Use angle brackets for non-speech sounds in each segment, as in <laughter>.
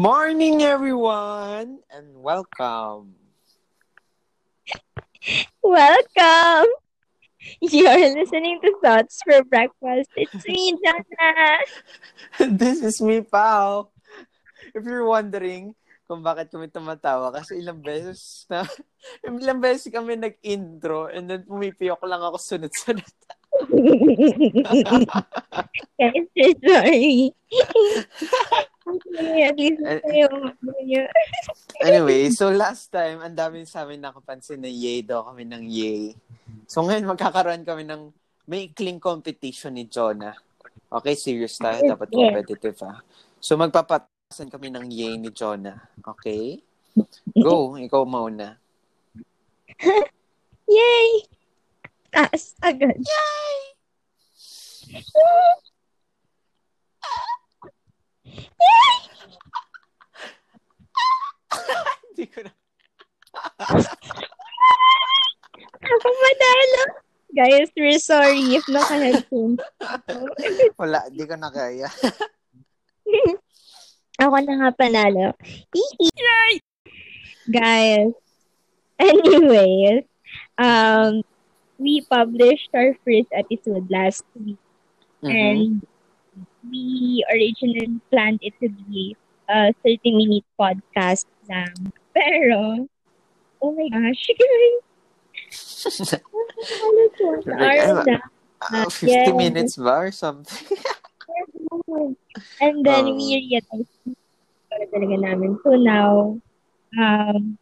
morning, everyone, and welcome. Welcome! You're listening to Thoughts for Breakfast. It's me, Jana. <laughs> This is me, Pao. If you're wondering kung bakit kami tumatawa, kasi ilang beses na, <laughs> ilang beses kami nag-intro and then pumipiyok lang ako sunod-sunod. Guys, so sorry. at least anyway, so last time, ang dami sa amin nakapansin na yay daw kami ng yay. So ngayon, magkakaroon kami ng may clean competition ni Jonah. Okay, serious tayo. Dapat competitive, ha? So magpapatasan kami ng yay ni Jonah. Okay? Go, ikaw mauna. <laughs> Yay! Taas agad. Yay! Yay! Hindi ko na. Ako madalo. Guys, we're sorry if naka-headphones. Wala, di ko na kaya. <laughs> Ako na nga panalo. Yay! Guys, anyways, um, we published our first episode last week. Mhm. And we originally planned it to be a 30-minute podcast lang. <laughs> Pero, oh my gosh, <laughs> guys. Ano to? Sa Like, hours ano, na. Ah, 50 yes. minutes ba or something? And then Oh. we realized para talaga namin. So now, um,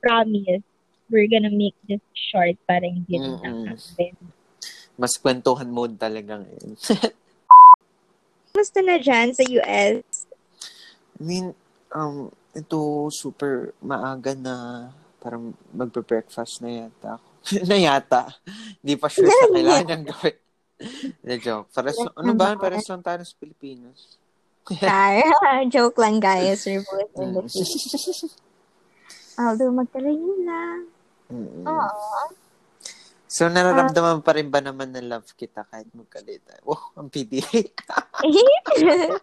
promise, we're gonna make this short para hindi rin Mm-mm. nakakabin. Mas kwentuhan mode talaga ngayon. <laughs> Kamusta na dyan sa US? I mean, um, ito super maaga na parang magbe-breakfast na yata ako. <laughs> na yata. Hindi pa sure sa <laughs> kailangan gawin. Na joke. Pares, ano ba? Pares lang tayo sa Pilipinas. Ah, joke lang guys. We're both in the. Although magkalayo lang. Mm-mm. Oo. So, nararamdaman pa rin ba naman na love kita kahit magkalita? Oh, ang PDA. <laughs>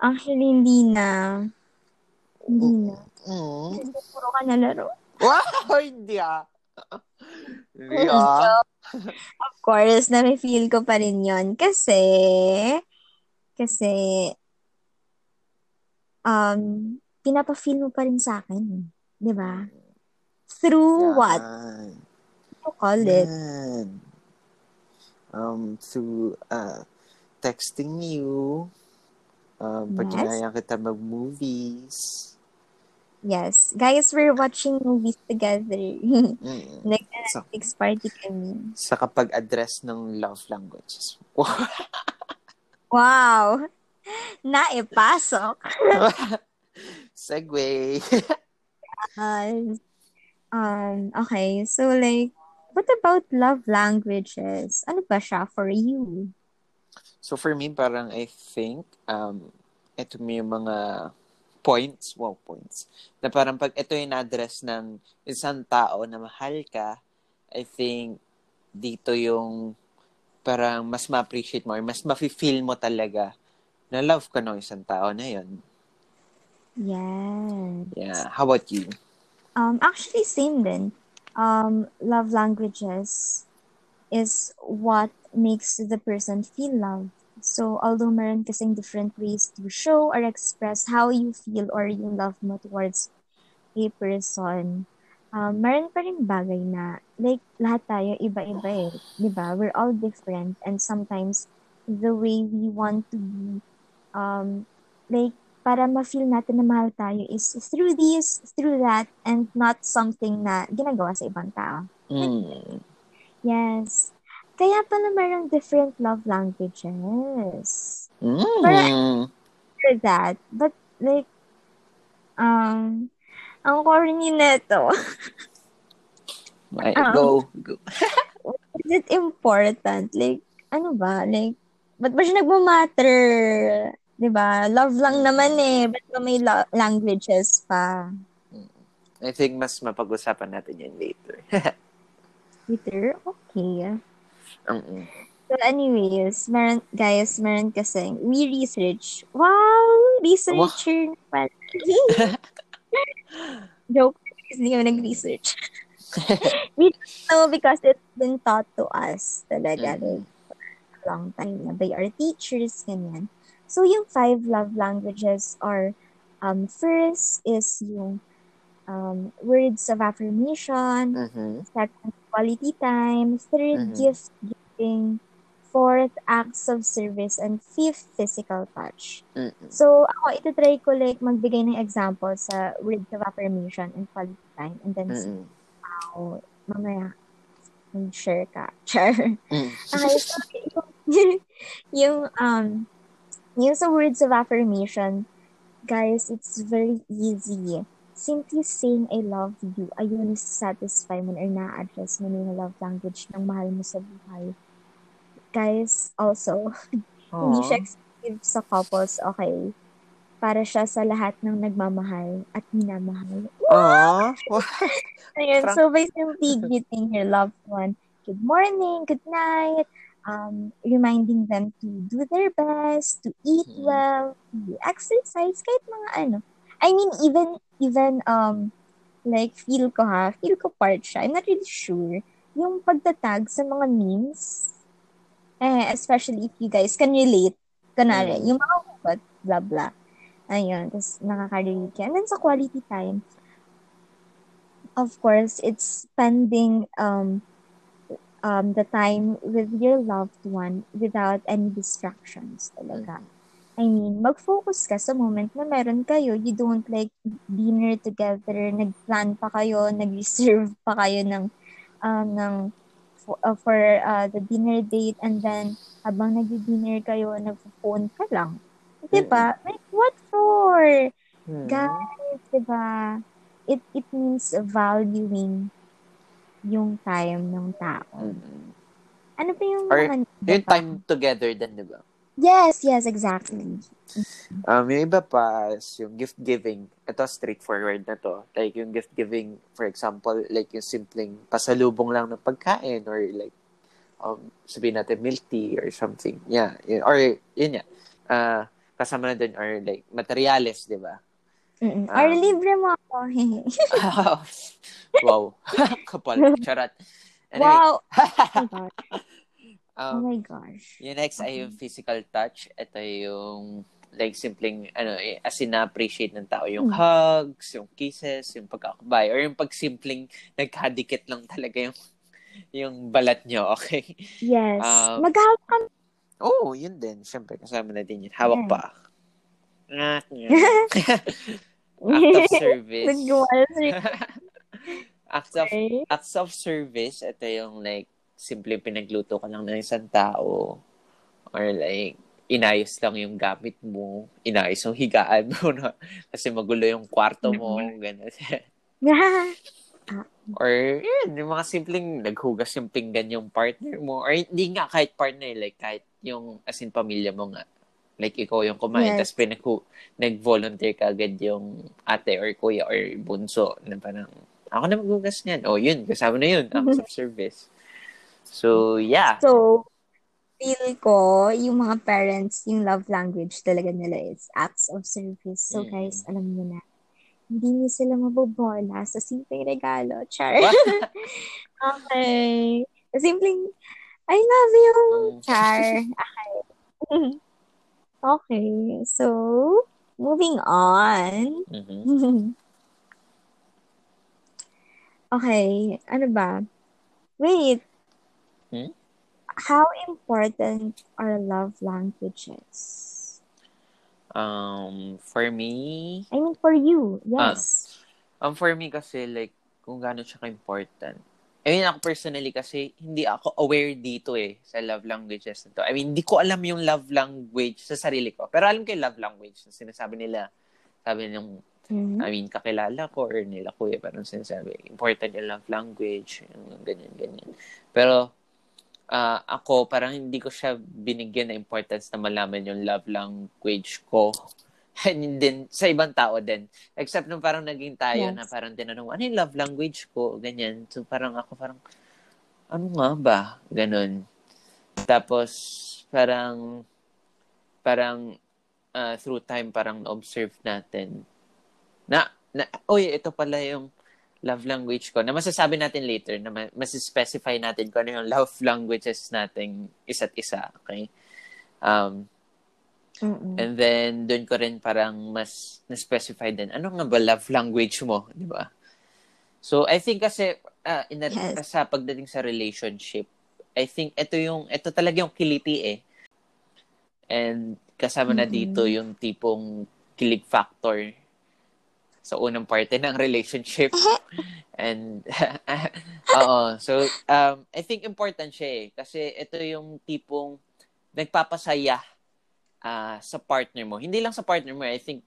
Actually, hindi na. Hindi na. Mm. Kasi puro ka na laro. Wow, <laughs> hindi ah. Hindi ah. <laughs> Of course, na-feel ko pa rin yon Kasi, kasi, um, pinapa-feel mo pa rin sa akin. Di ba? Through what? Yan. you call it? Yan. Um, through uh, texting you, um, pag Yes. ginaya kita mag-movies. Yes. Guys, we're watching movies together. <laughs> Mm. Nag-Netflix Sa, party kami. sa kapag-address ng love languages. <laughs> Wow! Naipasok. <laughs> Segway. Uh, um, okay, so like, what about love languages? Ano ba siya for you? So for me, parang I think, um, ito may mga points, wow, points, na parang pag ito yung address ng isang tao na mahal ka, I think dito yung parang mas ma-appreciate mo or mas ma-feel mo talaga na love ka ng isang tao na yun. Yes. Yeah. How about you? Um, actually, same din. Um, love languages is what makes the person feel love. So, although meron kasing different ways to show or express how you feel or yung love mo towards a person, um, meron pa rin bagay na, like, lahat tayo iba-iba eh. Di ba? We're all different and sometimes the way we want to be, um, like, para ma-feel natin na mahal tayo is through this, through that, and not something na ginagawa sa ibang tao. Mm. Yes. Kaya pala merong different love languages. Mm. For that. But, like, um, ang corny nito. Ay, Ah. go. go. <laughs> Is it important? Like, ano ba? Like, ba't ba siya nagmamatter? 'Di ba? Love lang naman eh. Ba may lo- languages pa? I think mas mapag-usapan natin yan later. <laughs> Twitter? Okay. Mm-mm. So anyways, meron, guys, meron kasing, we research, wow, researcher naman. <laughs> Joke. Hindi kami nag-research. <laughs> we don't know because it's been taught to us talaga. Mm-hmm. Like, long time na by our teachers, ganyan. So, yung five love languages are, um, first is yung um, words of affirmation, Mhm. second, quality time, third, Mhm. gift giving, fourth, acts of service, and fifth, physical touch. Mm-mm. So, ako, itutry ko like magbigay ng example sa words of affirmation and quality time. And then, Mm-mm. ako, mamaya, mag-share ka. <laughs> Char. Mm. Okay, so, yung, <laughs> yung, um, yung sa words of affirmation, guys, it's very easy. Simply saying, I love you, ayun, satisfy mo or na-address mo yung love language ng mahal mo sa buhay. Guys, also, <laughs> hindi siya exclusive sa couples, okay? Para siya sa lahat ng nagmamahal at minamahal. Aw. <laughs> Ayun, so by simply greeting your loved one, good morning, good night, um, reminding them to do their best, to eat Mhm. well, to exercise, kahit mga ano. I mean, even, even, um, like, feel ko ha, feel ko part siya. I'm not really sure. Yung pagtatag sa mga memes, eh, especially if you guys can relate, kunwari, Mm. yung mga hugot, blah, blah. Ayun, tapos nakaka-relate ka. And then sa quality time, of course, it's spending um, um, the time with your loved one without any distractions talaga. I mean, mag-focus ka sa moment na meron kayo. You don't like dinner together, nag-plan pa kayo, <laughs> nag-reserve pa kayo ng, um, ng for, uh, for uh, the dinner date and then habang nag-dinner kayo, nag-phone ka lang. Diba? Like, what for? Mm. Guys, diba? It, it means valuing yung time ng tao. Mm-mm. Ano pa yung Or mga... Yung time together din, di ba? Yes, yes, exactly. Um, yung iba pa is yung gift giving. Ito, straightforward na to. Like, yung gift giving, for example, like yung simpleng pasalubong lang ng pagkain or like, um, sabihin natin milk tea or something. Yeah. Or, yun yan. Uh, kasama na dun or like, materials, di ba? Mm-mm. Um, Or libre mo ako. wow. <laughs> Kapal. Charot. Anyway, wow! <laughs> Oh my gosh. Oh um, my gosh. Yung next ay yung physical touch. Ito yung like simpleng ano eh, as in na-appreciate ng tao yung Hmm. hugs, yung kisses, yung pagkakabay or yung pagsimpleng nagkadikit lang talaga yung yung balat nyo, <laughs> okay? Yes. Um, Mag-hawak kami. Oh, yun din. Siyempre, kasama na din yun. Hawak Yeah. pa. Ngat. Act of <laughs> service. Nag-wall <laughs> Act of Okay. acts of service, ito yung like, simple pinagluto ka lang ng isang tao. Or like, inayos lang yung gamit mo. Inayos yung higaan mo. No? <laughs> Kasi magulo yung kwarto mo. Ganun. Or, yun, yung mga simpleng naghugas yung pinggan yung partner mo. Or hindi nga kahit partner, like kahit yung as in pamilya mo nga. Like ikaw yung kumain, Yes. tapos pinag nag-volunteer ka agad yung ate or kuya or bunso na parang, ako na maghugas niyan. O yun, kasama na yun, acts of service. So, yeah. So, feel ko, yung mga parents, yung love language talaga nila is acts of service. So, Mm. guys, alam niyo na, hindi niyo sila mabobola sa simpleng regalo. Char. <laughs> okay. Simpleng, I love you. Mm. Char. Okay. <laughs> okay. So, moving on. Mhm. <laughs> okay. Ano ba? Wait. Hmm? How important are love languages? Um, for me, I mean, for you. Yes. um, for me kasi, like, kung gaano siya ka-important. I mean, ako personally kasi, hindi ako aware dito eh, sa love languages na to. I mean, hindi ko alam yung love language sa sarili ko. Pero alam ko yung love language na sinasabi nila. Sabi ng, Mhm. I mean, kakilala ko or nila kuya, parang sinasabi, important yung love language, yung ganyan, ganyan. Pero, ah, ako, parang hindi ko siya binigyan na importance na malaman yung love language ko. <laughs> And then, sa ibang tao din. Except nung parang naging tayo Yes. na parang tinanong, ano yung love language ko? Ganyan. So, parang ako parang, ano nga ba? Ganon. Tapos, parang, parang, uh, through time parang na-observe natin na, na oy, ito pala yung love language ko na masasabi natin later na mas-specify natin kung ano yung <laughs> love languages nating isa't isa. Okay? Um, Mm-mm. and then, doon ko rin parang mas na-specify din, ano nga ba love language mo? Di ba? So, I think kasi, uh, in a, Yes. sa pagdating sa relationship, I think ito yung, ito talaga yung kiliti eh. And kasama na Mm-mm. dito yung tipong kilig factor sa unang parte ng relationship. And, <laughs> oo. So, um, I think important siya eh. Kasi ito yung tipong nagpapasaya ah, sa partner mo. Hindi lang sa partner mo, I think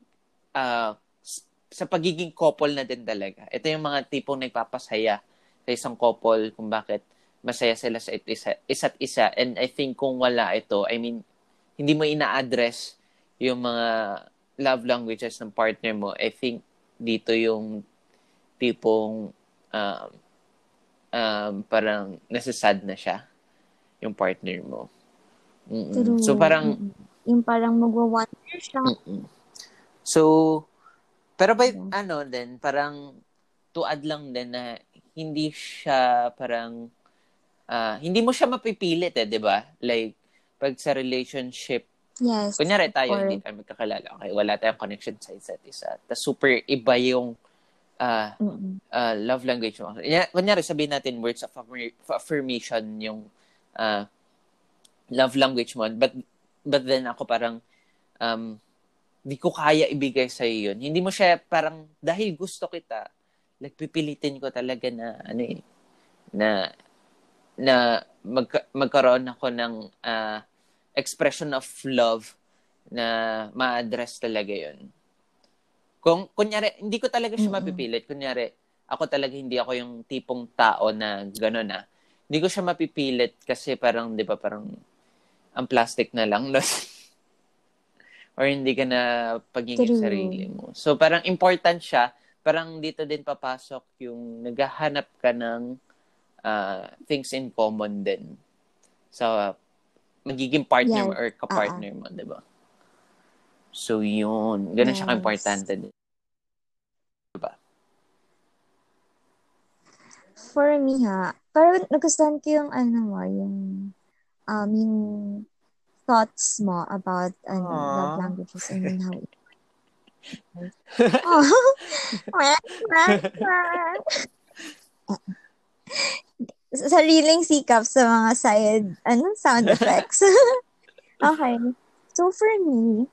s- sa pagiging couple na din talaga. Ito yung mga tipong nagpapasaya sa isang couple kung bakit masaya sila sa isa, isa't isa. And I think kung wala ito, I mean, hindi mo ina-address yung mga love languages ng partner mo, I think dito yung tipong um, um, parang nasasad na siya yung partner mo. Mm-mm. So parang. Yung parang magwa-wonder siya. Mm-mm. So, pero by, Yeah. ano din, parang to add lang din na hindi siya parang, ah, hindi mo siya mapipilit eh, di ba? Like, pag sa relationship, Yes. kunyari tayo, Or- hindi tayo magkakilala, okay, wala tayong connection sa isa't isa. Tapos super iba yung Mm-mm. ah, love language mo. Kunya- Kunyari, sabihin natin words of affirm- affirmation yung ah, love language mo. But, but then ako parang, um, di ko kaya ibigay sa yun. Hindi mo siya parang, dahil gusto kita, like, pipilitin ko talaga na, ano eh, na, na magka- magkaroon ako ng ah, expression of love na ma-address talaga yun. Kung, kunyari, hindi ko talaga siya mapipilit. Kunyari, ako talaga hindi ako yung tipong tao na gano'n na. Hindi ko siya mapipilit kasi parang, di ba, parang ang plastic na lang. <laughs> Or hindi ka na pagiging True. sarili mo. So, parang important siya. Parang dito din papasok yung naghahanap ka ng ah, things in common din sa magiging partner Yes. mo or kapartner mo, di ba? So, yun. Ganun siya Yes. ka-importante. Diba? For me ha, parang nagustuhan ko yung ano mo, yung um, yung thoughts mo about ano, Aww. love languages and then how it <laughs> Oh. <laughs> Sariling sikap sa mga side, ano, sound effects. <laughs> okay. So, for me,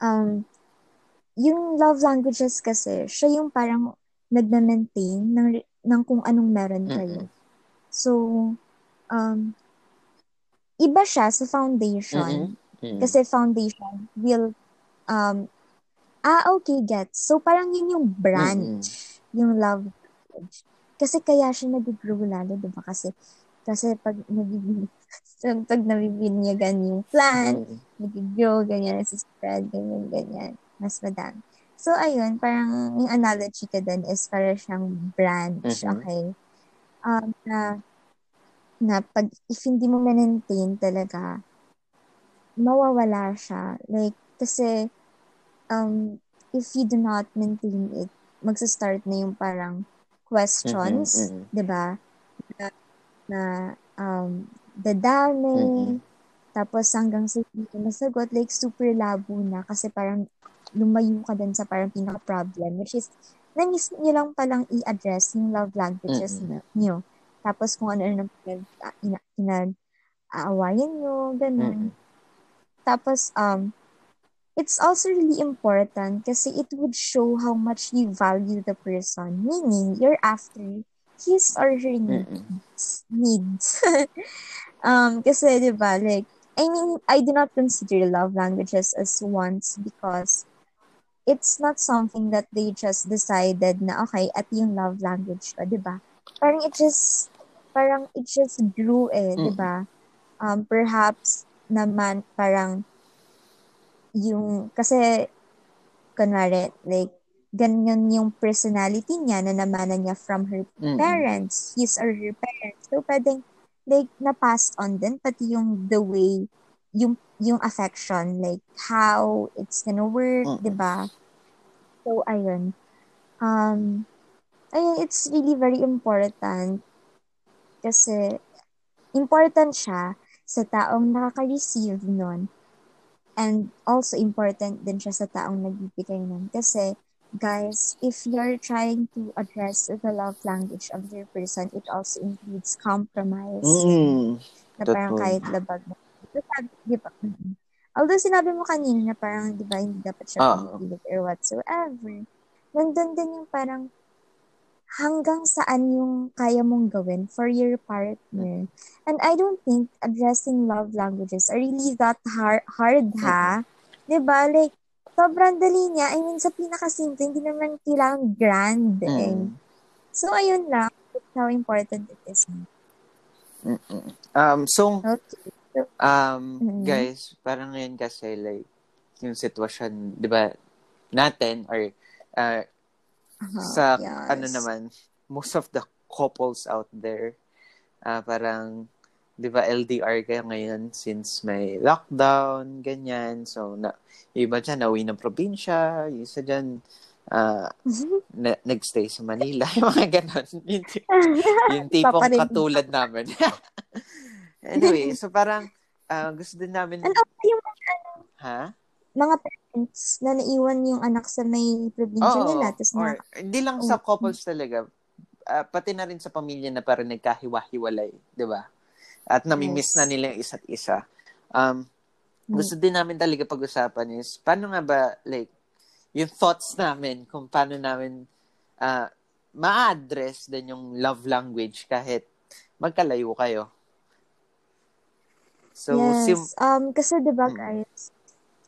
um, yung love languages kasi, siya yung parang nagna-maintain ng, ng kung anong meron kayo. Mm-mm. So, um, iba siya sa foundation. Mm-mm. Kasi foundation will, um, ah, okay, gets. So, parang yun yung branch, yung love language. Kasi kaya siya nag-grow lalo, di ba? Kasi, kasi pag <laughs> nabibin, pag nabibinyagan yung plant, Mm-mm. nag-grow, ganyan, spread, ganyan, ganyan. Mas madami. So, ayun, parang yung analogy ko dun is para siyang branch, Mhm. okay? Um, na, na pag, if hindi mo maintain talaga, mawawala siya. Like, kasi, um, if you do not maintain it, magsa-start na yung parang questions, Mhm, mhm. 'di ba? Na, na um, dadami, Mhm. tapos hanggang sa hindi ka masagot, like super labo na kasi parang lumayo ka din sa parang pinaka-problem, which is, na-miss nyo lang palang i-address yung love languages Mhm. na, nyo. Tapos kung ano-ano pinag, ina, pinag-aawayan nyo, ganun. Mhm. Tapos, um, it's also really important kasi it would show how much you value the person. Meaning, you're after his or her needs. needs. <laughs> um, kasi, di ba, like, I mean, I do not consider love languages as wants because it's not something that they just decided na, okay, at yung love language ko, di ba? Parang it just, parang it just grew eh, di ba? Um, perhaps naman parang yung, kasi, kunwari, like, ganyan yung personality niya na namanan niya from her parents, his or her parents. So, pwedeng, like, na-passed on din, pati yung the way, yung, yung affection, like how it's gonna work, Mm. 'di ba? So ayun. Um ayun, it's really very important kasi important siya sa taong nakaka-receive nun. And also important din siya sa taong nagbibigay nun. Kasi, guys, if you're trying to address the love language of your person, it also includes compromise. Mm. Na parang kahit labag mo. Di ba? Di ba? Mm. Although sinabi mo kanina na parang, di ba, hindi dapat siya pinipilit or whatsoever. Nandun din yung parang hanggang saan yung kaya mong gawin for your partner. And I don't think addressing love languages are really that hard, hard ha? ba Like, sobrang dali niya. I mean, sa pinakasimple, hindi naman kailangan grand. Eh. Mm. So, ayun lang. That's how important it is. Mm-mm. Um, so, Okay. um, guys, parang ngayon kasi, like, yung sitwasyon, di ba, natin, or, uh, Uh-huh, sa, yes. ano naman, most of the couples out there, ah parang, di ba, LDR kayo ngayon since may lockdown, ganyan. So, na, iba dyan, nauwi ng probinsya, yung isa dyan, ah, na, nagstay sa Manila, <laughs> yung mga ganon. Yung, yung <laughs> tipong Paparin. katulad namin. <laughs> anyway, so parang, ah, gusto din namin, Ano ba yung ha? Mga parents na naiwan yung anak sa may probinsya Oo, nila, tapos or, na, hindi lang sa Oo. couples talaga, ah, pati na rin sa pamilya na parang nagkahiwa-hiwalay, di ba? At namimiss Yes. na nila yung isa't isa. Um, Mm. gusto din namin talaga pag-usapan is, paano nga ba, like, yung thoughts namin kung paano namin ah ma-address din yung love language kahit magkalayo kayo. So, yes. sim- um, kasi diba guys,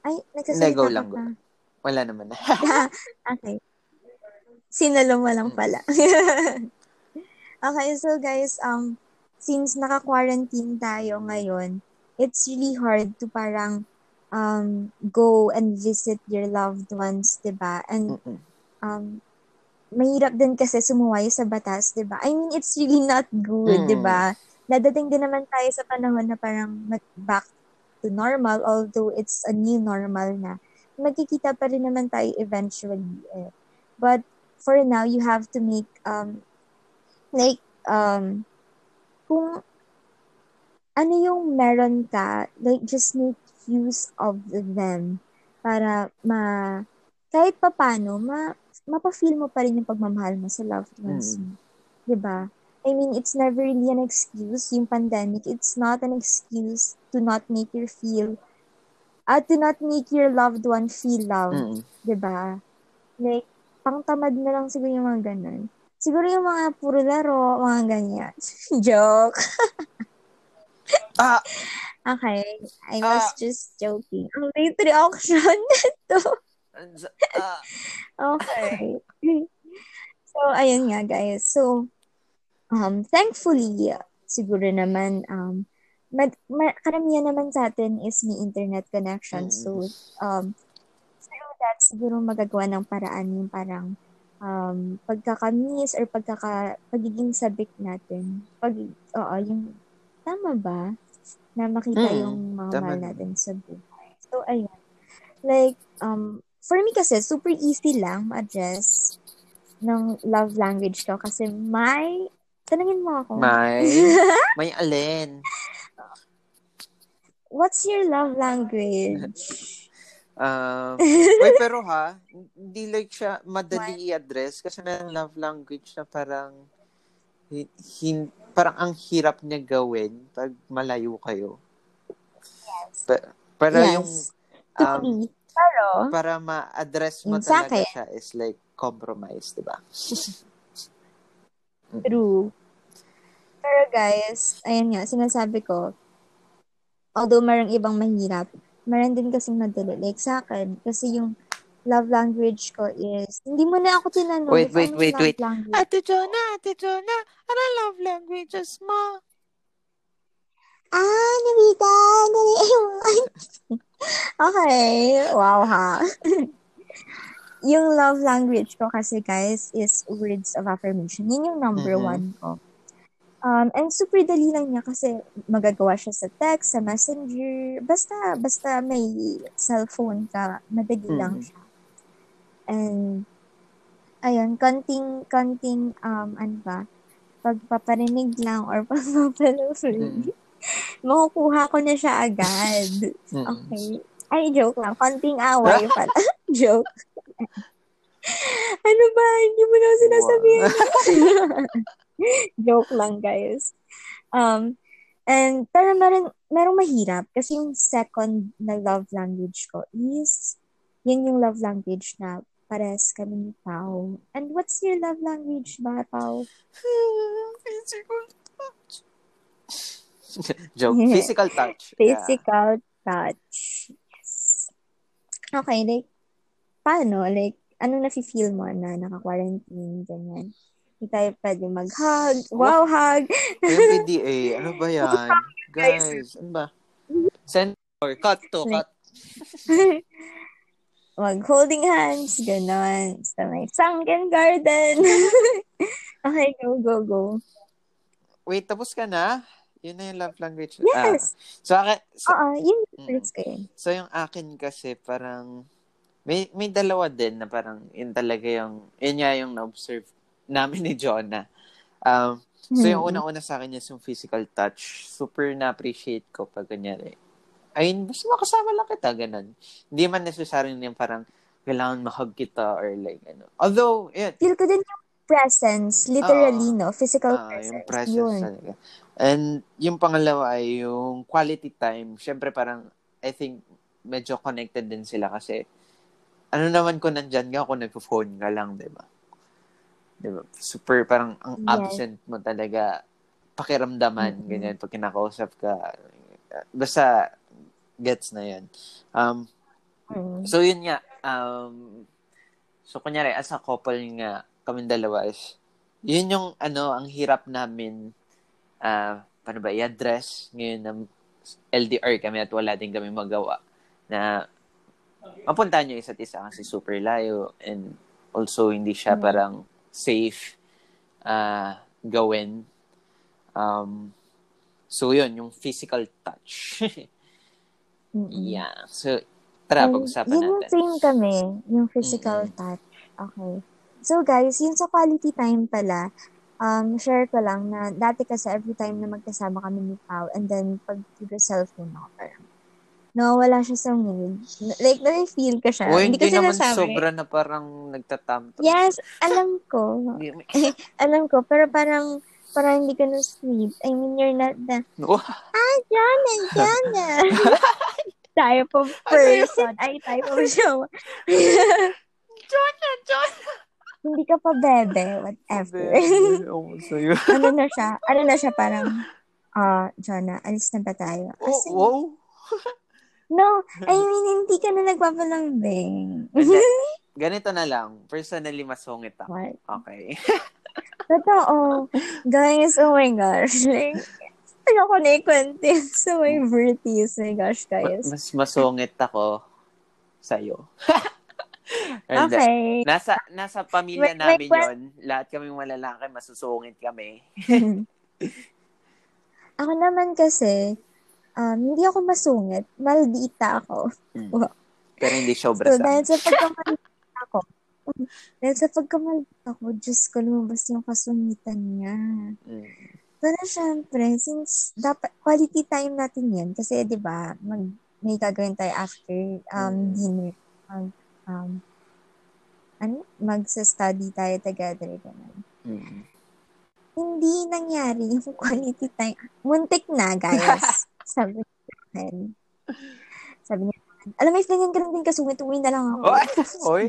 ay, Hindi, nagsasalita go ka lang, go. wala naman na. <laughs> <laughs> okay. Sinalo mo lang Mm. pala. <laughs> okay, so guys, um, since naka-quarantine tayo ngayon, it's really hard to parang um, go and visit your loved ones, 'di ba? And Mm-mm. um, mahirap din kasi sumuway sa batas, 'di ba? I mean, it's really not good, Mm. 'di ba? Dadating din naman tayo sa panahon na parang mag- back to normal, although it's a new normal na. Magkikita pa rin naman tayo eventually. Eh. But for now, you have to make um like um kung ano yung meron ka, like just make use of them para ma kahit papano ma mapa-feel mo pa rin yung pagmamahal mo sa loved ones mo. 'Di ba? I mean, it's never really an excuse, yung pandemic. It's not an excuse to not make you feel, uh, to not make your loved one feel loved. Mm-mm. 'di ba? Like, pangtamad na lang siguro yung mga ganun. Siguro yung mga puro laro, mga ganyan. <laughs> Joke. <laughs> Ah, Okay, I was Ah. just joking. Ang late reaction <laughs> nito. ah, Okay. so, ayun nga, guys. So, um, thankfully, siguro naman, um, mag, ma- karamihan naman sa atin is may internet connection. So, um, through that, siguro magagawa ng paraan yung parang um, pagkakamiss or pagkaka, pagiging sabik natin. Pag, oo, yung, tama ba? Na makita Mm, yung mga tama mahal natin sa buhay. So, ayun. Like, um, for me kasi, super easy lang ma-address ng love language ko kasi may, tanungin mo ako. may, <laughs> may alin. What's your love language? Um, <laughs> wait, pero ha, hindi like siya madali i-address kasi may love language na parang hin, parang ang hirap niya gawin pag malayo kayo. Pa- para yung yes. um, Truly. Pero, para ma-address mo Yung talaga akin. siya is like compromise, di ba? <laughs> True. Pero guys, ayun nga, sinasabi ko, although marang ibang mahirap, meron din kasing madali. Like sa akin, kasi yung love language ko is, hindi mo na ako tinanong. Wait, wait, wait, wait. love language. Ate Jonah, Ate Jonah, ano love languages mo? Ah, Nabita, naliiwan. <laughs> okay, wow ha. <laughs> yung love language ko kasi guys is words of affirmation. Yun yung number Mhm. one ko. Um, and super dali lang niya kasi magagawa siya sa text, sa messenger, basta, basta may cellphone ka, madali mm. lang siya. And, ayun, konting, konting, um, ano ba, pagpaparinig lang or <laughs> pagpapalufrig, mm. makukuha ko na siya agad. Mm. Okay. Ay, joke lang. Konting away <laughs> pala. joke. <laughs> ano ba? Hindi mo na sinasabihin. <laughs> joke lang, guys. Um, and, pero meron, merong mahirap kasi yung second na love language ko is, yun yung love language na pares kami ni Pao. And what's your love language ba, Pao? Physical <laughs> touch. Joke. Physical touch. Physical yeah. touch. Yes. Okay, like, paano? Like, ano na-feel mo na naka-quarantine, ganyan? Hindi tayo pwede mag-hug. Wow, hug! MPDA, ano ba <laughs> yan? Guys, ano ba? Send or cut to, cut. <laughs> mag-holding hands, ganon. Sa may sunken garden. <laughs> okay, go, go, go. Wait, tapos ka na? Yun na yung love language. Yes. Ah, so, akin, so, Oo, yun yung ko yun. So, yung akin kasi parang, may, may dalawa din na parang, yun talaga yung, yun nga yung na-observe namin ni Jonah. Um, so, yung mm-hmm. una-una sa akin is yung physical touch. Super na-appreciate ko pag kanyari, ay, basta makasama lang kita, ganun. Hindi man necessary yung parang kailangan mahug kita or like, ano. Although, yun. Feel ko din yung presence, literally, uh, no? Physical uh, presence. Yung presence yun. talaga. And yung pangalawa ay yung quality time. Siyempre parang, I think, medyo connected din sila kasi ano naman ko nandyan ka kung nagpo-phone ka lang, di ba? Di ba? Super parang ang yes. absent mo talaga pakiramdaman, mm-hmm. ganyan, pag kinakausap ka. Basta, gets na yan. Um, mm. So, yun nga. Um, so, kunyari, as a couple nga, kami dalawa is, yun yung, ano, ang hirap namin, uh, paano ba, i-address ngayon ng LDR kami at wala din kami magawa na mapuntahan nyo isa't isa kasi super layo and also hindi siya mm. parang safe uh, gawin. Um, so, yun, yung physical touch. <laughs> Yeah. So, tara, pag-usapan yun natin. Yung same kami, yung physical Mm-mm. touch. Okay. So, guys, yun sa quality time pala, um, share ko lang na dati kasi every time na magkasama kami ni Pao, and then pag cellphone ako, parang, no, wala siya sa mood. Like, na-feel ko siya. Uy, hindi, hindi naman nasabi. sobra na parang nagtatamto. Yes, alam ko. <laughs> alam ko, pero parang, parang hindi ka na sweet. I mean, you're not the, oh. ah, Jana, Jana. <laughs> type of person. Ay, type of show. <laughs> Jana, Jana. Hindi ka pa bebe, whatever. Bebe, ano na siya? Ano na siya parang, ah, uh, Jana, alis na ba tayo? As oh, wow. No, <laughs> I mean, hindi ka na nagpapalambing. <laughs> Ganito na lang. Personally, masungit ako. What? Okay. <laughs> Totoo. Guys, oh my gosh. Like, ayoko na i-content sa my birthdays. Oh my gosh, guys. Mas masungit ako sa'yo. okay. Nasa nasa pamilya wait, namin wait, yon Lahat kaming malalaki, masusungit kami. ako naman kasi, um, hindi ako masungit. Maldita ako. Hmm. Pero hindi sobra so, sa... dahil sa pagkamaldita ako, <laughs> dahil sa pagkamalit ako, Diyos ko, lumabas yung kasungitan niya. Mm. Pero syempre, since dapat, quality time natin yan, kasi di ba mag, may gagawin tayo after um, mm. dinner. Mag, um, ano? Magsa-study tayo together. Ganun. Mm. Hindi nangyari yung <laughs> quality time. Muntik na, guys. <laughs> sabi niya Sabi niya, alam mo, if ganyan ka din kasungit, uwi na lang ako. Oy!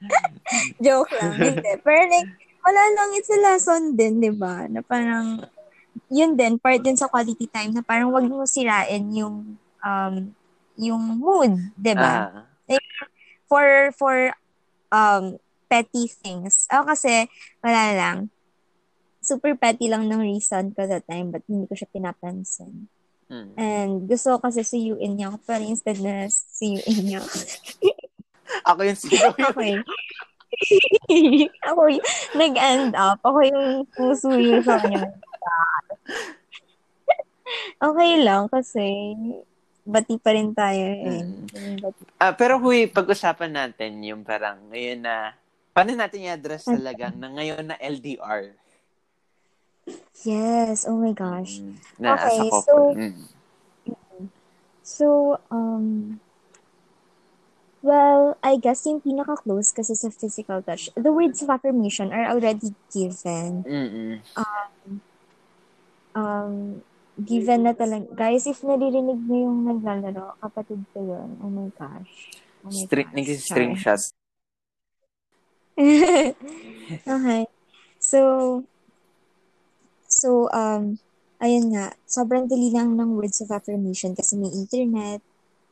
<laughs> Joke lang, hindi. Pero like, wala lang, it's a lesson din, di ba? Na parang, yun din, part din sa quality time, na parang wag mo sirain yung, um, yung mood, di ba? Ah. Like, for, for, um, petty things. Ako kasi, wala lang. Super petty lang ng reason ko that time, but hindi ko siya pinapansin. Hmm. And gusto ko kasi suyuin niya ako, pero instead na suyuin niya ako. <laughs> Ako yung sino Okay. <laughs> ako y- <laughs> nag-end up. Ako yung pusuyo sa kanya. okay lang kasi bati pa rin tayo eh. Mm. Ah, pero huy, pag-usapan natin yung parang ngayon na, paano natin i-address talagang na ngayon na LDR? Yes, oh my gosh. Mm, na Okay, so- Mm. So, um, well, I guess yung pinaka-close kasi sa physical touch, the words of affirmation are already given. Mm-mm. Um, given na talaga. Guys, if naririnig niyo yung naglalaro, kapatid ko yun. Oh my gosh. Oh my String, gosh. nag-screenshot. <laughs> okay. So, so, um, ayun nga, sobrang dali lang ng words of affirmation kasi may internet,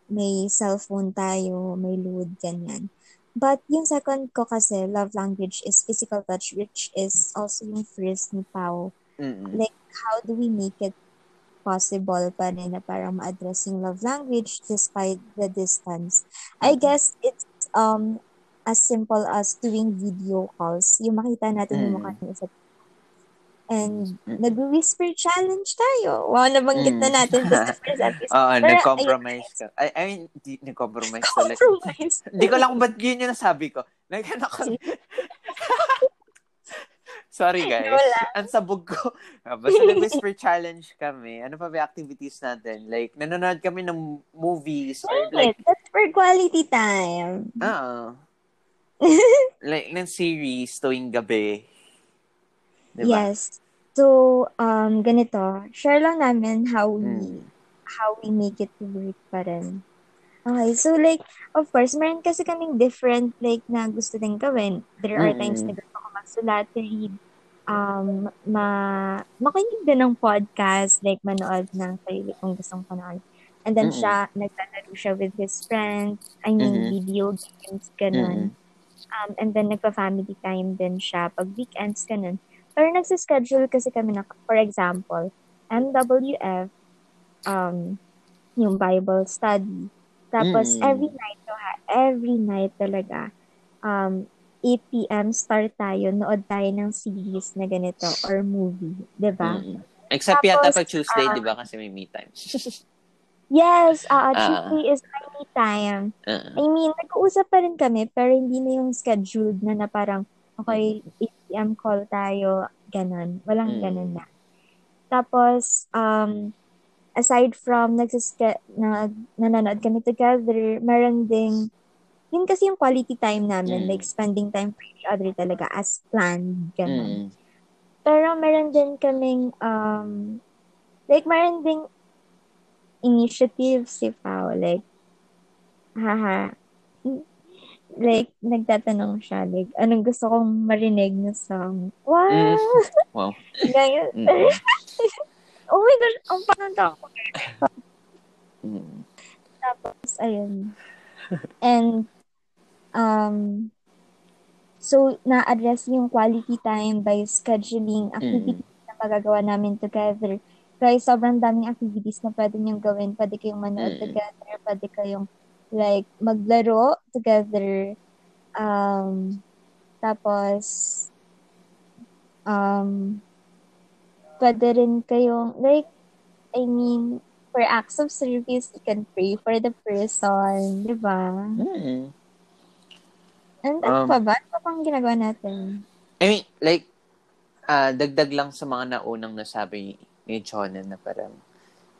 may cellphone tayo, may load, ganyan. But yung second ko kasi, love language is physical touch, which is also yung first ni Pao. Mm-mm. Like, how do we make it possible pa rin na parang ma-address yung love language despite the distance? I guess it's um as simple as doing video calls. Yung makita natin yung Mm. mukha ng isa't And Mm. nag-whisper challenge tayo. Wow, nabanggit na Mm. natin this sa <laughs> first episode. Oo, Pero, nag-compromise ka. I, I mean, di, nag-compromise talaga. compromise. Hindi ko lang kung ba't yun yung nasabi ko. Nagano ko. <laughs> Sorry guys. Wala. Ang sabog ko. Ah, Basta nag-whisper <laughs> challenge kami. Ano pa ba activities natin? Like, nanonood kami ng movies or like, That's for quality time. ah, like, ng series tuwing gabi. Diba? Yes. So, um, ganito. Share lang namin how we Mm. how we make it work pa rin. Okay, so like, of course, meron kasi kaming different, like, na gusto din gawin. There are Mm-mm. times na gusto ko magsulat, read, um, ma makinig din ng podcast, like, manood ng sarili kong gustong panood. And then Mm-mm. siya, naglalaro siya with his friends, I mean, Mhm. video games, ganun. Mm-mm. Um, and then, nagpa-family time din siya pag weekends, ganun. Pero nagsischedule kasi kami na, for example, MWF, um, yung Bible study. Tapos, Mm. every night, to ha, every night talaga, um, 8 p.m. start tayo, nood tayo ng series na ganito or movie, 'di ba? Mm-mm. Except yata Tapos, pag Tuesday, ah, di ba? Kasi may me time. <laughs> Yes, uh, Ah. Tuesday is my time. Ah. I mean, nag-uusap pa rin kami, pero hindi na yung scheduled na na parang, okay, 8 p.m. call tayo, ganun. Walang Mm. ganun na. Tapos, um, aside from nagsiske- na, nanonood kami together, meron ding, yun kasi yung quality time namin, Mm. like spending time for each other talaga as planned, ganun. Mm. Pero meron din kaming, um, like, meron ding initiative si Pao, like, haha, like, nagtatanong siya, like, anong gusto kong marinig na song? Wow! Mm. Wow. <laughs> Ganyan. Mm. <laughs> oh my gosh, ang pananda ko. Mm. Tapos, ayun. And, um, so, na-address yung quality time by scheduling activities na magagawa namin together. Guys, sobrang daming activities na pwede niyong gawin. Pwede kayong manood Mm. together. Pwede kayong, like, maglaro together. Um, tapos, um, pwede rin kayong, like, I mean, for acts of service, you can pray for the person, di ba? Mm. And ano Um, pa ba? Ano pa pang ginagawa natin? I mean, like, ah dagdag lang sa mga naunang nasabi ni Jonan na parang,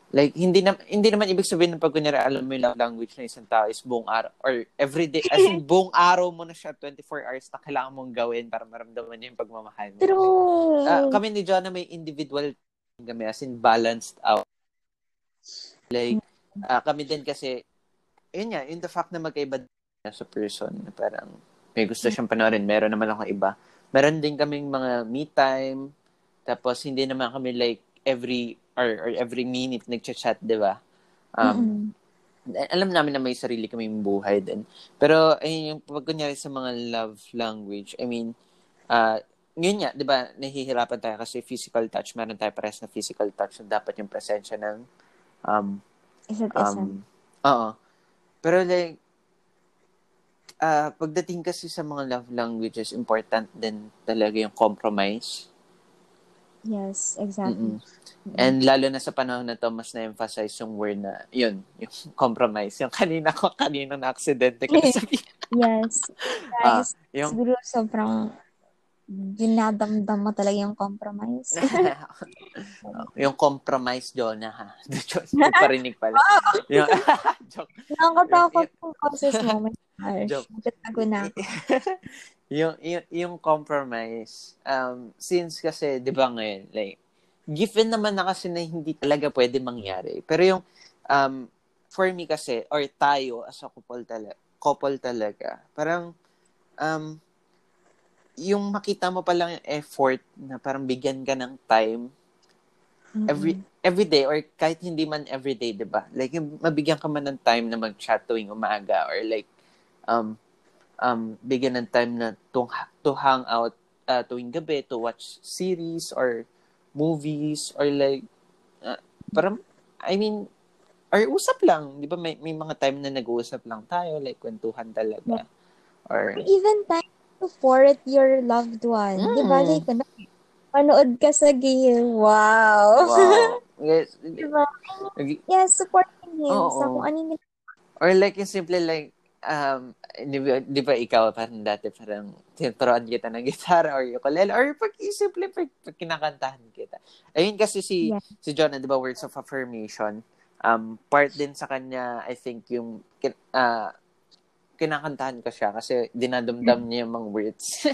like, hindi na, hindi naman ibig sabihin na pag kunyari alam mo yung language ng isang tao is buong araw, or everyday, as in <laughs> buong araw mo na siya, 24 hours na kailangan mong gawin para maramdaman niya yung pagmamahal mo. True! Ah, kami ni Jonah may individual kami, as in balanced out. Like, ah, kami din kasi, yun nga, yung the fact na magkaiba din sa person, na parang may gusto siyang panoorin, meron naman ako iba. Meron din kaming mga me time, tapos hindi naman kami like every or, or every minute nagchat-chat, di ba? Um, Mm-mm. alam namin na may sarili kaming buhay din. Pero, ayun, yung pag kunyari sa mga love language, I mean, ah yun nga, di ba, nahihirapan tayo kasi physical touch, meron tayo pares na physical touch na dapat yung presensya ng, um, Isa't isa. um, oo. Pero like, uh, pagdating kasi sa mga love languages, important din talaga yung compromise. Yes, exactly. Mm-mm. And lalo na sa panahon na to, mas na-emphasize yung word na, yun, yung <laughs> compromise. Yung kanina ko, kanina na aksidente ko sabi. <laughs> yes. Ah, Guys, yung, siguro sobrang dinadamdam mo talaga yung compromise. <laughs> yung compromise, Jonah, ha? Parinig pala. yung, joke. Nakakatakot yung process mo. Joke. Nagtatago na ako. yung, yung, yung compromise, um, since kasi, di ba ngayon, like, given naman na kasi na hindi talaga pwede mangyari. Pero yung, um, for me kasi, or tayo as a couple talaga, couple talaga, parang, um, yung makita mo pa lang yung effort na parang bigyan ka ng time Mm-mm. every every day or kahit hindi man every day, 'di ba? Like yung mabigyan ka man ng time na mag-chat tuwing umaga or like um um bigyan ng time na to, to hang out uh, tuwing gabi to watch series or movies or like uh, parang I mean or usap lang, 'di ba? May may mga time na nag-uusap lang tayo like kwentuhan talaga. Or Even time to support your loved one. Mm. Di ba? Like, ano, panood ka sa game. Wow. wow. <laughs> yes. di ba? Yes, supporting him Oo. sa kung ano yung Or like yung simple like um di ba, di ba ikaw parang dati parang tinuturoan kita ng gitara or ukulele or pag simple pag, pag kinakantahan kita. Ayun kasi si Yeah. si John, di ba words of affirmation um part din sa kanya I think yung kin- ah, kinakantahan ko siya kasi dinadumdam niya yung mga words. <laughs>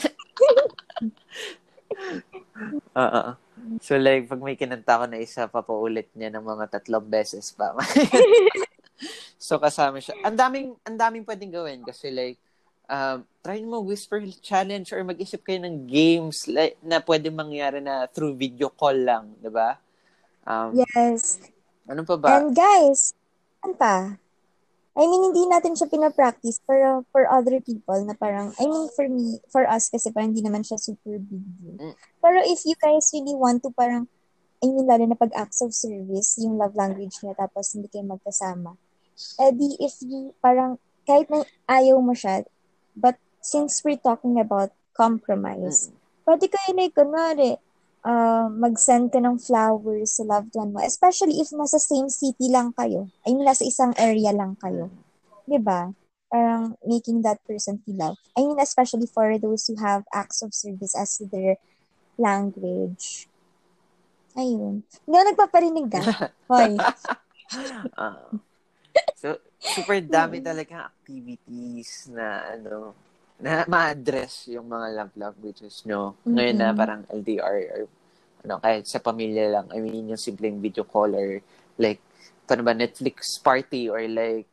Oo. So like pag may kinanta ko na isa papaulit niya ng mga tatlong beses pa. <laughs> so kasama siya. Ang daming ang daming pwedeng gawin kasi like um, try mo whisper challenge or mag-isip kayo ng games like, na pwede mangyari na through video call lang, 'di ba? Um, Yes. ano pa ba? And guys, kanta. I mean, hindi natin siya pinapractice pero for other people na parang, I mean, for me, for us kasi parang hindi naman siya super big deal. Mm. Pero if you guys really want to parang, I mean, lalo na pag acts of service, yung love language niya, tapos hindi kayo magkasama. Eh di, you, parang, kahit na ayaw mo siya, but since we're talking about compromise, Mm. pwede kayo like, kunwari, uh, mag-send ka ng flowers sa loved one mo. Especially if nasa same city lang kayo. I mean, nasa isang area lang kayo. Di ba? Parang making that person feel loved. I mean, especially for those who have acts of service as their language. Ayun. Hindi ako nagpaparinig ka. <laughs> Hoy. Ah. So, super dami talaga activities na ano na ma-address yung mga love languages nyo. Ngayon na Mm-mm. parang LDR or ano, kahit sa pamilya lang. I mean, yung simpleng video call or like, paano ba, Netflix party or like,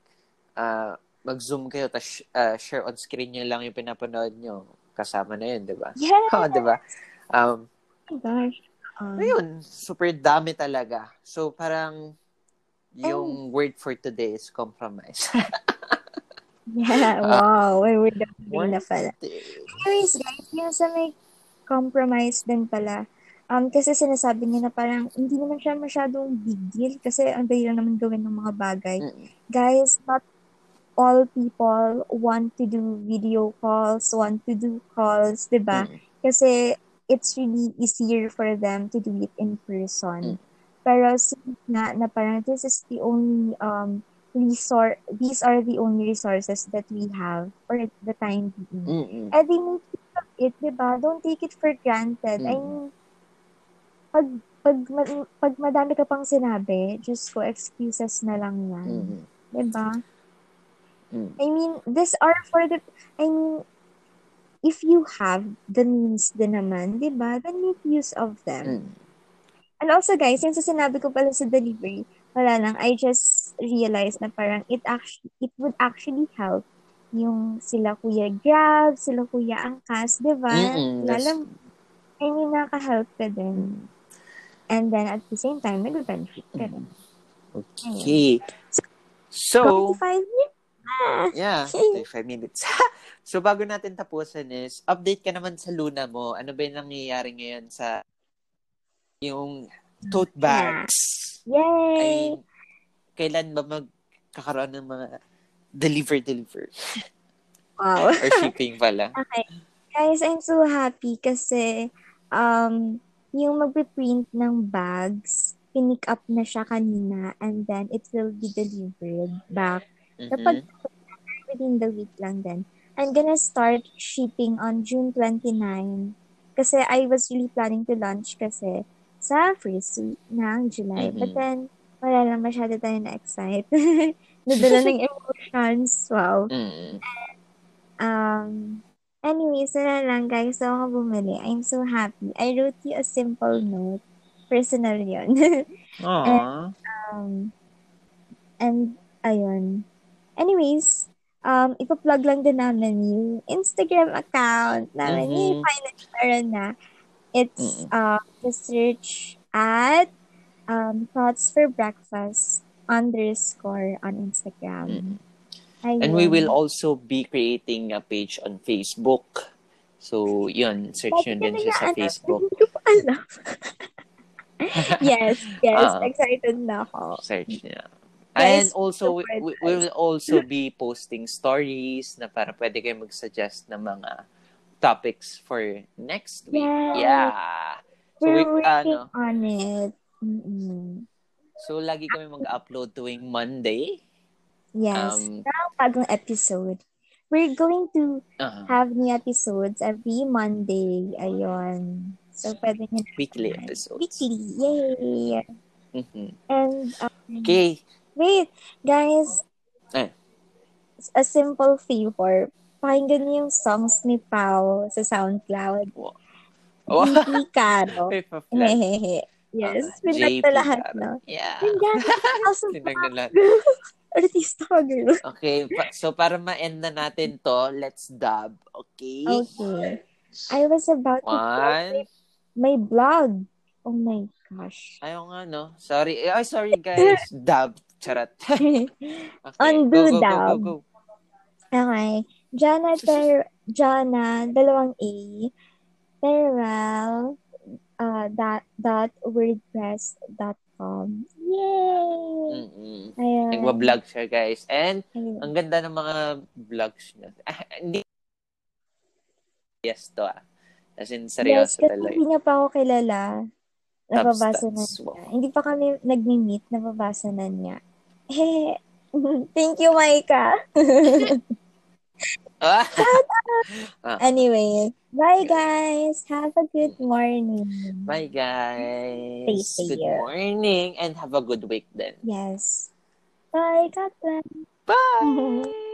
uh, mag-zoom kayo tapos uh, share on screen nyo lang yung pinapanood nyo. Kasama na yun, di ba? Yeah. <laughs> Oo, di ba? Um, Oh gosh. Um, Ayun, super dami talaga. So, parang yung word for today is compromise. <laughs> yeah. <laughs> Wow. Ay, we're done na pala. Anyways, guys, yung sa may compromise din pala. Um, kasi sinasabi niya na parang hindi naman siya masyadong big deal kasi ang dali lang naman gawin ng mga bagay. Mm. Guys, not all people want to do video calls, want to do calls, 'di ba? Mm. Kasi it's really easier for them to do it in person. Mm. Pero since nga na parang this is the only um resort these are the only resources that we have for the time being. Mm-mm. Eh di make use of it, di ba? Don't take it for granted. I Mm. mean, pag, pag, pag madami ka pang sinabi, just ko, excuses na lang yan. Mm-mm. Di ba? Mm. I mean, these are for the, I mean, if you have the means din naman, di ba? Then make use of them. Mm. And also, guys, yung sa sinabi ko pala sa delivery, wala lang, I just realized na parang it actually, it would actually help yung sila Kuya Grab, sila Kuya Angkas, di ba? Lalo, I mean, naka-help ka din. And then, at the same time, nag-benefit ka din. Okay. So, 25 minutes? yeah, 35 minutes. <laughs> so, bago natin tapusin is, update ka naman sa Luna mo. Ano ba yung nangyayari ngayon sa yung tote bags? I Yay! mean, kailan ba magkakaroon ng mga deliver-deliver? Wow. Or shipping pala. <laughs> Okay. Guys, I'm so happy kasi um, yung magpiprint ng bags, pinick up na siya kanina and then it will be delivered back. Kapag Mhm. within the week lang din. I'm gonna start shipping on June 29 kasi I was really planning to launch kasi sa week ng July. But Mhm. then, wala lang masyado tayo na-excite. <laughs> Nadala ng <laughs> emotions. Wow. Mm. Um, anyways, wala lang guys. So, ako bumili. I'm so happy. I wrote you a simple note. Personal yun. <laughs> Aww. um, and, ayun. Anyways, um, ipa-plug lang din namin yung Instagram account namin. Mhm. Yay, finally, meron na. It's, Mm. uh, just search at um, Thoughts for Breakfast underscore on Instagram. Mm. Ayun. And we will also be creating a page on Facebook. So, yun, search nyo din siya sa Facebook. Hindi ko alam. <laughs> yes, yes. <laughs> Ah. excited na ako. Search niya. Guys, And also, we, we we will also be posting stories na para pwede kayo mag-suggest ng mga topics for next week. Yes. Yeah. So, We're we, working ano, on it. Mm-mm. so lagi kami mag-upload tuwing Monday. Yes. Um, Now, bagong episode. We're going to uh, have new episodes every Monday. Ayun. So, pwede nyo weekly episodes. Weekly. Yay! Mhm. And, um, Okay. wait, guys. Eh. A simple favor. Pakinggan niyo yung songs ni Pao sa SoundCloud. Oh, Hindi Caro. <laughs> Hehehe. Yes. Pinag JP na lahat, Caro. no? Yeah. Pinag Also, Tinag na lahat. <laughs> artista ka, girl. Okay, pa- so para ma-end na natin to, let's dub. Okay? Okay. I was about to plug One. my blog. Oh my gosh. Ayaw nga, no? Sorry. Ay, sorry, guys. <laughs> dub. Charat. Okay. Undo go, go, dub. Go, go, go. okay. Jana, ter, Jana, dalawang A, Terrell, uh, dot, dot, wordpress.com. Yay! Ayun. Nagwa-vlog siya, guys. And, Ayun. ang ganda ng mga vlogs niya. Ah, hindi. Yes to, ah. As in, Yes, seryoso kasi talaga. hindi niya pa ako kilala. Nababasa na niya. Hindi pa kami nagmi-meet, nababasa na niya. <laughs> Thank you, Maika. <laughs> <laughs> <laughs> Anyway, bye guys. Have a good morning. Bye, guys. Stay Good safe. morning and have a good week then. Yes. Bye. God bless. Bye! <laughs>